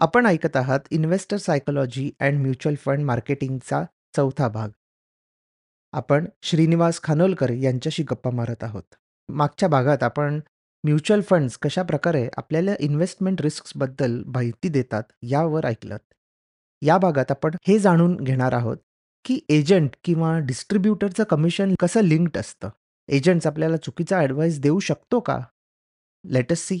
आपण ऐकत आहात investor psychology and mutual fund मार्केटिंगचा चौथा भाग. आपण श्रीनिवास खानोलकर यांच्याशी गप्पा मारत आहोत. मागच्या भागात आपण म्युच्युअल फंड्स कशा प्रकारे आपल्याला इन्व्हेस्टमेंट रिस्क्सबद्दल माहिती देतात यावर ऐकलं या भागात आपण हे जाणून घेणार आहोत, की एजंट किंवा डिस्ट्रीब्युटरचं कमिशन कसं लिंक्ड असतं. एजंट्स आपल्याला चुकीचा ॲडवाईस देऊ शकतो का? Let's C.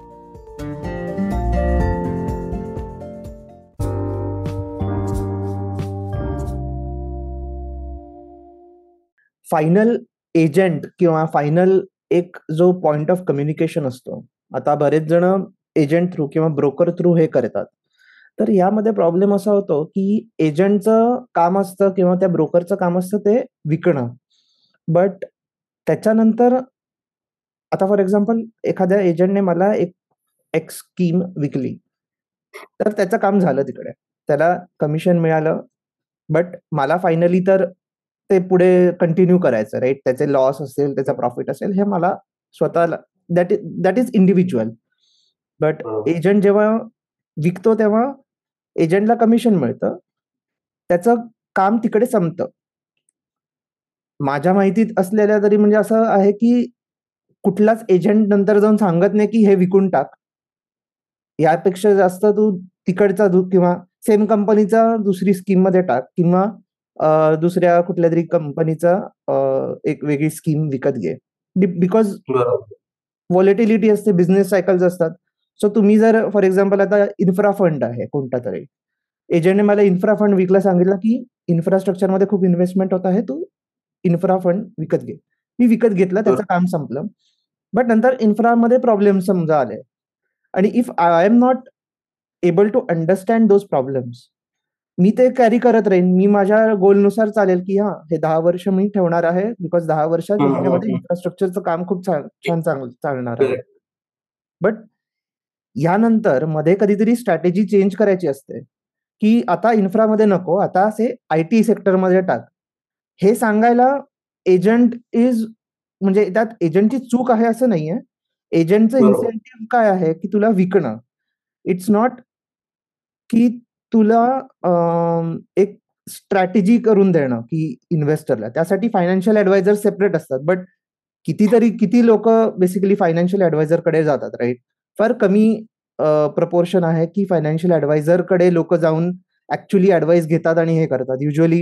final agent किंवा फायनल एक जो पॉइंट ऑफ कम्युनिकेशन असतो. आता बरेच जण एजंट थ्रू किंवा ब्रोकर थ्रू हे करतात. तर यामध्ये प्रॉब्लेम असा होतो की एजंटचं काम असतं किंवा त्या ब्रोकरचं काम असतं ते विकणं. बट त्याच्यानंतर आता फॉर एक्झाम्पल एखाद्या एजंटने मला एक एक स्कीम विकली. तर त्याचं काम झालं तिकडे. त्याला कमिशन मिळालं. बट मला फायनली तर ते पुढे कंटिन्यू करायचं राईट त्याचे लॉस असेल त्याचा प्रॉफिट असेल हे मला स्वतःला that is that is individual but agent जेव्हा विकतो तेव्हा एजंटला कमिशन मिळतं. त्याचं काम तिकडे संपतं. माझ्या माहितीत असलेल्या तरी म्हणजे असं आहे की कुठलाच एजंट नंतर जाऊन सांगत नाही की हे विकून टाक. यापेक्षा जास्त तू तिकडचा किंवा सेम कंपनीचा दुसरी स्कीममध्ये टाक किंवा दुसऱ्या कुठल्या तरी कंपनीचा एक वेगळी स्कीम विकत घे. बिकॉज व्हॉलेटिलिटी असते बिझनेस सायकल्स असतात. सो तुम्ही जर फॉर एक्झाम्पल आता इन्फ्रा फंड आहे कोणता तरी. एजंटने मला इन्फ्रा फंड विकला सांगितलं की इन्फ्रास्ट्रक्चरमध्ये खूप इन्व्हेस्टमेंट होत आहे तू इन्फ्रा फंड विकत घे. मी विकत घेतलं त्याचं काम संपलं. बट नंतर इन्फ्रामध्ये प्रॉब्लेम समजा आले. आणि if I am not able to understand those problems मी ते कॅरी करत राहीन. मी माझ्या गोलनुसार चालेल की हा हे दहा वर्ष मी ठेवणार आहे बिकॉज दहा वर्षात इन्फ्रास्ट्रक्चरचं काम खूप छान चालणार आहे. बट यानंतरमध्ये कधीतरी स्ट्रॅटेजी चेंज करायची असते. की आता इन्फ्रामध्ये नको आता असे आय टी सेक्टरमध्ये टाक. हे सांगायला एजंट इज म्हणजे त्यात एजंटची चूक आहे असं नाहीये. एजंटचं इन्सेंटिव्ह काय आहे की तुला विकणं? इट्स नॉट की तुला एक स्ट्रॅटेजी करून देणं की इन्व्हेस्टरला त्यासाठी फायनान्शियल ऍडवायझर सेपरेट असतात बट कितीतरी किती लोक बेसिकली फायनान्शियल ऍडवायझरकडे जातात राईट फार कमी प्रपोर्शन आहे की फायनान्शियल ऍडवायझरकडे लोक जाऊन ऍक्च्युली ऍडवाइस घेतात आणि हे करतात. युजली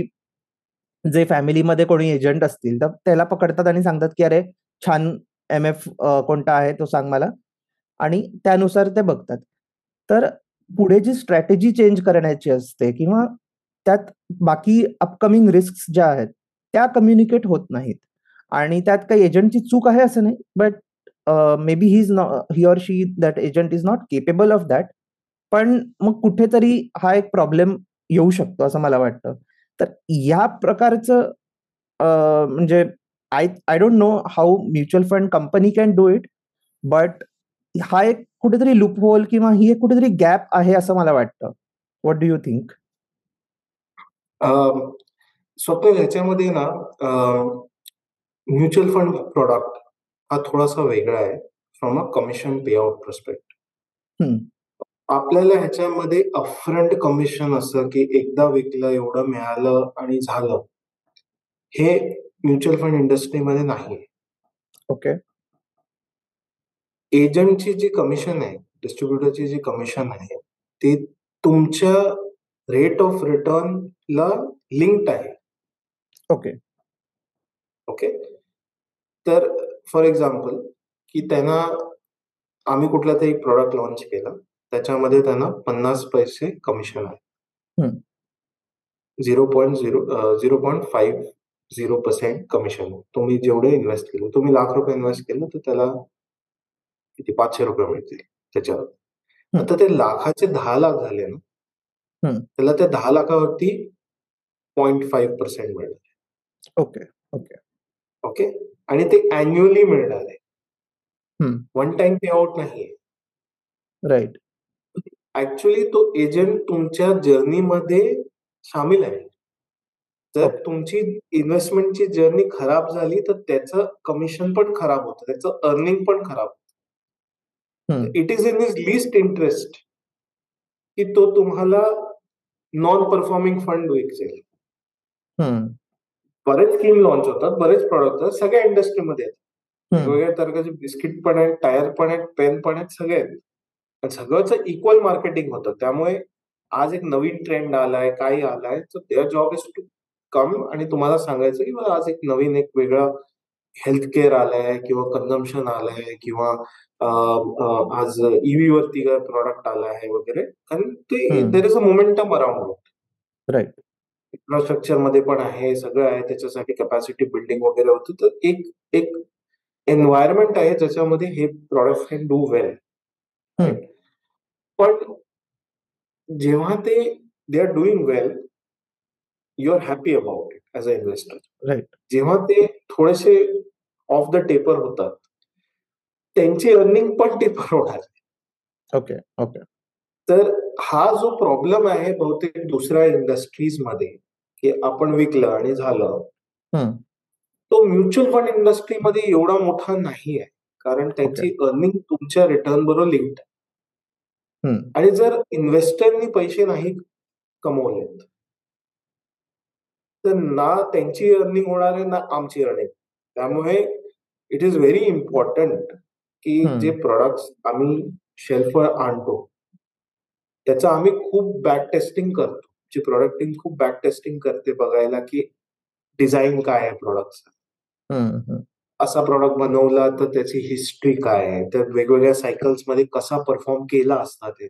जे फॅमिलीमध्ये कोणी एजंट असतील तर त्याला पकडतात आणि सांगतात की अरे छान एम एफ कोणता आहे तो सांग मला. आणि त्यानुसार ते बघतात. तर पुढे जी स्ट्रॅटेजी चेंज करण्याची असते किंवा त्यात बाकी अपकमिंग रिस्क ज्या आहेत त्या कम्युनिकेट होत नाहीत. आणि त्यात काही एजंटची चूक आहे असं नाही but maybe he is he or she that agent is not capable of that पण मग कुठेतरी हा एक प्रॉब्लेम येऊ शकतो असं मला वाटतं. तर या प्रकारचं म्हणजे I I don't know how mutual fund company can do it but हा एक कुठेतरी लूप होल किंवा ही एक कुठेतरी गॅप आहे असं मला वाटतं. व्हॉट डू यू थिंक स्वतः ह्याच्यामध्ये ना म्युच्युअल फंड प्रॉडक्ट हा थोडासा वेगळा आहे from a commission pay out prospect आपल्याला ह्याच्यामध्ये अफ्रंट कमिशन असं की एकदा विकलं एवढं मिळालं आणि झालं हे म्युच्युअल फंड इंडस्ट्रीमध्ये नाही ओके एजंटची जी कमिशन आहे डिस्ट्रीब्युटरची जी कमिशन आहे ती तुमच्या रेट ऑफ रिटर्न ला लिंक्ड आहे. ओके ओके तर फॉर एक्झाम्पल की त्यांना आम्ही कुठला तरी प्रोडक्ट लॉन्च केला त्याच्यामध्ये त्यांना पन्नास पैसे कमिशन आहे. Zero point zero zero point five zero percent commission तुम्ही जेवढे इन्व्हेस्ट केलं तुम्ही लाख रुपये इन्व्हेस्ट केलं तर त्याला किती पाचशे रुपये मिळतील त्याच्यावर. आता ते लाखाचे दहा लाख झाले ना. त्याला त्या दहा लाखावरती पॉईंट फाईव्ह पर्सेंट मिळणार. Okay okay. ओके? आणि ते अॅन्युअली मिळणार आहे. वन टाइम पे आउट नाहीये. राईट ऍक्च्युली तो एजंट तुमच्या जर्नीमध्ये सामील आहे. जर. तुमची इन्व्हेस्टमेंटची जर्नी खराब झाली तर त्याचं कमिशन पण खराब होतं. त्याचं अर्निंग पण खराब. It is in is list interest की तो तुम्हाला नॉन परफॉर्मिंग फंड विकसेल. बरेच स्कीम लॉन्च होतात बरेच प्रॉडक्ट आहेत सगळ्या इंडस्ट्रीमध्ये आहेत. हम्म. वेगवेगळ्या तरीके बिस्किट पण आहेत टायर पण आहेत पेन पण आहेत सगळे आहेत. सगळंच इक्वल मार्केटिंग होतं. त्यामुळे आज एक नवीन ट्रेंड आलाय काही आलाय तर their job is to come आणि तुम्हाला सांगायचं की मला आज एक नवीन एक वेगळं हेल्थ केअर आलंय किंवा कन्झम्पशन आलंय किंवा आज ईव्ही वरती प्रॉडक्ट आला आहे वगैरे कारण ते. There is a momentum around right इन्फ्रास्ट्रक्चरमध्ये पण आहे सगळं आहे त्याच्यासाठी कॅपॅसिटी बिल्डिंग वगैरे होतं तर एक एक एन्व्हायरमेंट आहे ज्याच्यामध्ये हे प्रॉडक्ट कॅन डू वेल. पण जेव्हा ते they are doing well you are happy about it as a investor. जेव्हा ते थोडेसे ऑफ द टेपर होतात. त्यांची अर्निंग पण टेपर होणार. ओके ओके तर हा जो प्रॉब्लेम आहे बहुतेक दुसऱ्या इंडस्ट्रीजमध्ये की आपण विकलं आणि झालं. तो म्युच्युअल फंड इंडस्ट्रीमध्ये एवढा मोठा नाही आहे. कारण त्यांची अर्निंग तुमच्या रिटर्न बरोबर लिंक्ड हम्म. आणि जर इन्व्हेस्टरनी पैसे नाही कमवलेत तर ना त्यांची अर्निंग होणार आहे ना आमची अर्निंग त्यामुळे इट इज व्हेरी इम्पॉर्टंट की. जे प्रॉडक्ट्स आम्ही शेल्फवर आणतो त्याचं आम्ही खूप बॅक टेस्टिंग करतो. जी प्रॉडक्ट टीम खूप बॅक टेस्टिंग करते बघायला की डिझाईन काय आहे प्रॉडक्टचा. असा प्रॉडक्ट बनवला तर त्याची हिस्ट्री काय आहे? त्या वेगवेगळ्या सायकल्समध्ये कसा परफॉर्म केला असता ते.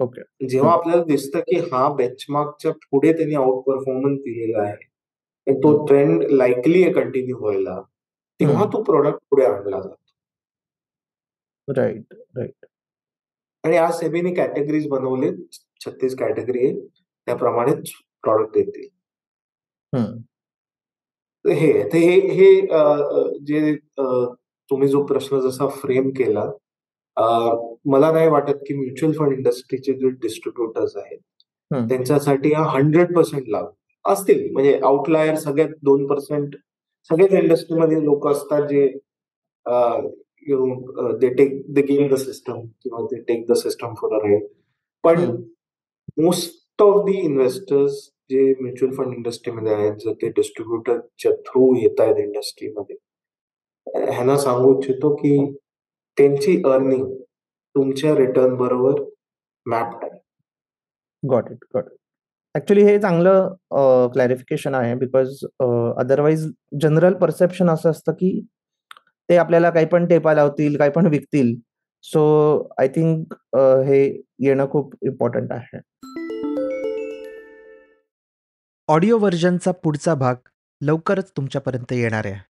ओके. जेव्हा आपल्याला दिसतं की हा बेंचमार्कच्या पुढे त्यांनी आउट परफॉर्मन्स दिलेला आहे तो ट्रेंड लाईकली आहे कंटिन्यू व्हायला. तेव्हा. तो प्रॉडक्ट पुढे आणला जातो राईट राईट आणि आज सेबीने कॅटेगरीज बनवले छत्तीस कॅटेगरी आहे त्याप्रमाणेच प्रॉडक्ट. तर हे हे हे जे तुम्ही जो प्रश्न जसा फ्रेम केला मला नाही वाटत की म्युच्युअल फंड इंडस्ट्रीचे जे डिस्ट्रीब्युटर्स आहेत. त्यांच्यासाठी हा हंड्रेड पर्सेंट लागू असतील म्हणजे आउटलायर सगळ्यात दोन पर्सेंट सगळ्याच इंडस्ट्रीमध्ये लोक असतात जे they take they game the system किंवा they take the system for a ride पण. मोस्ट ऑफ दी इन्व्हेस्टर्स जे म्युच्युअल फंड इंडस्ट्रीमध्ये आहेत जर ते डिस्ट्रीब्युटरच्या थ्रू येत आहेत इंडस्ट्रीमध्ये ह्यांना सांगू इच्छितो की त्यांची अर्निंग तुमच्या रिटर्न बरोबर मॅप्ड आहे. Got it got it actually हे चांगलं क्लॅरिफिकेशन आहे बिकॉज अदरवाईज जनरल परसेप्शन असं असतं की ते आपल्याला काही पण टेपा लावतील काही पण विकतील. सो आय थिंक हे येणं खूप इम्पॉर्टंट आहे. ऑडिओ व्हर्जनचा पुढचा भाग लवकरच तुमच्यापर्यंत येणार आहे.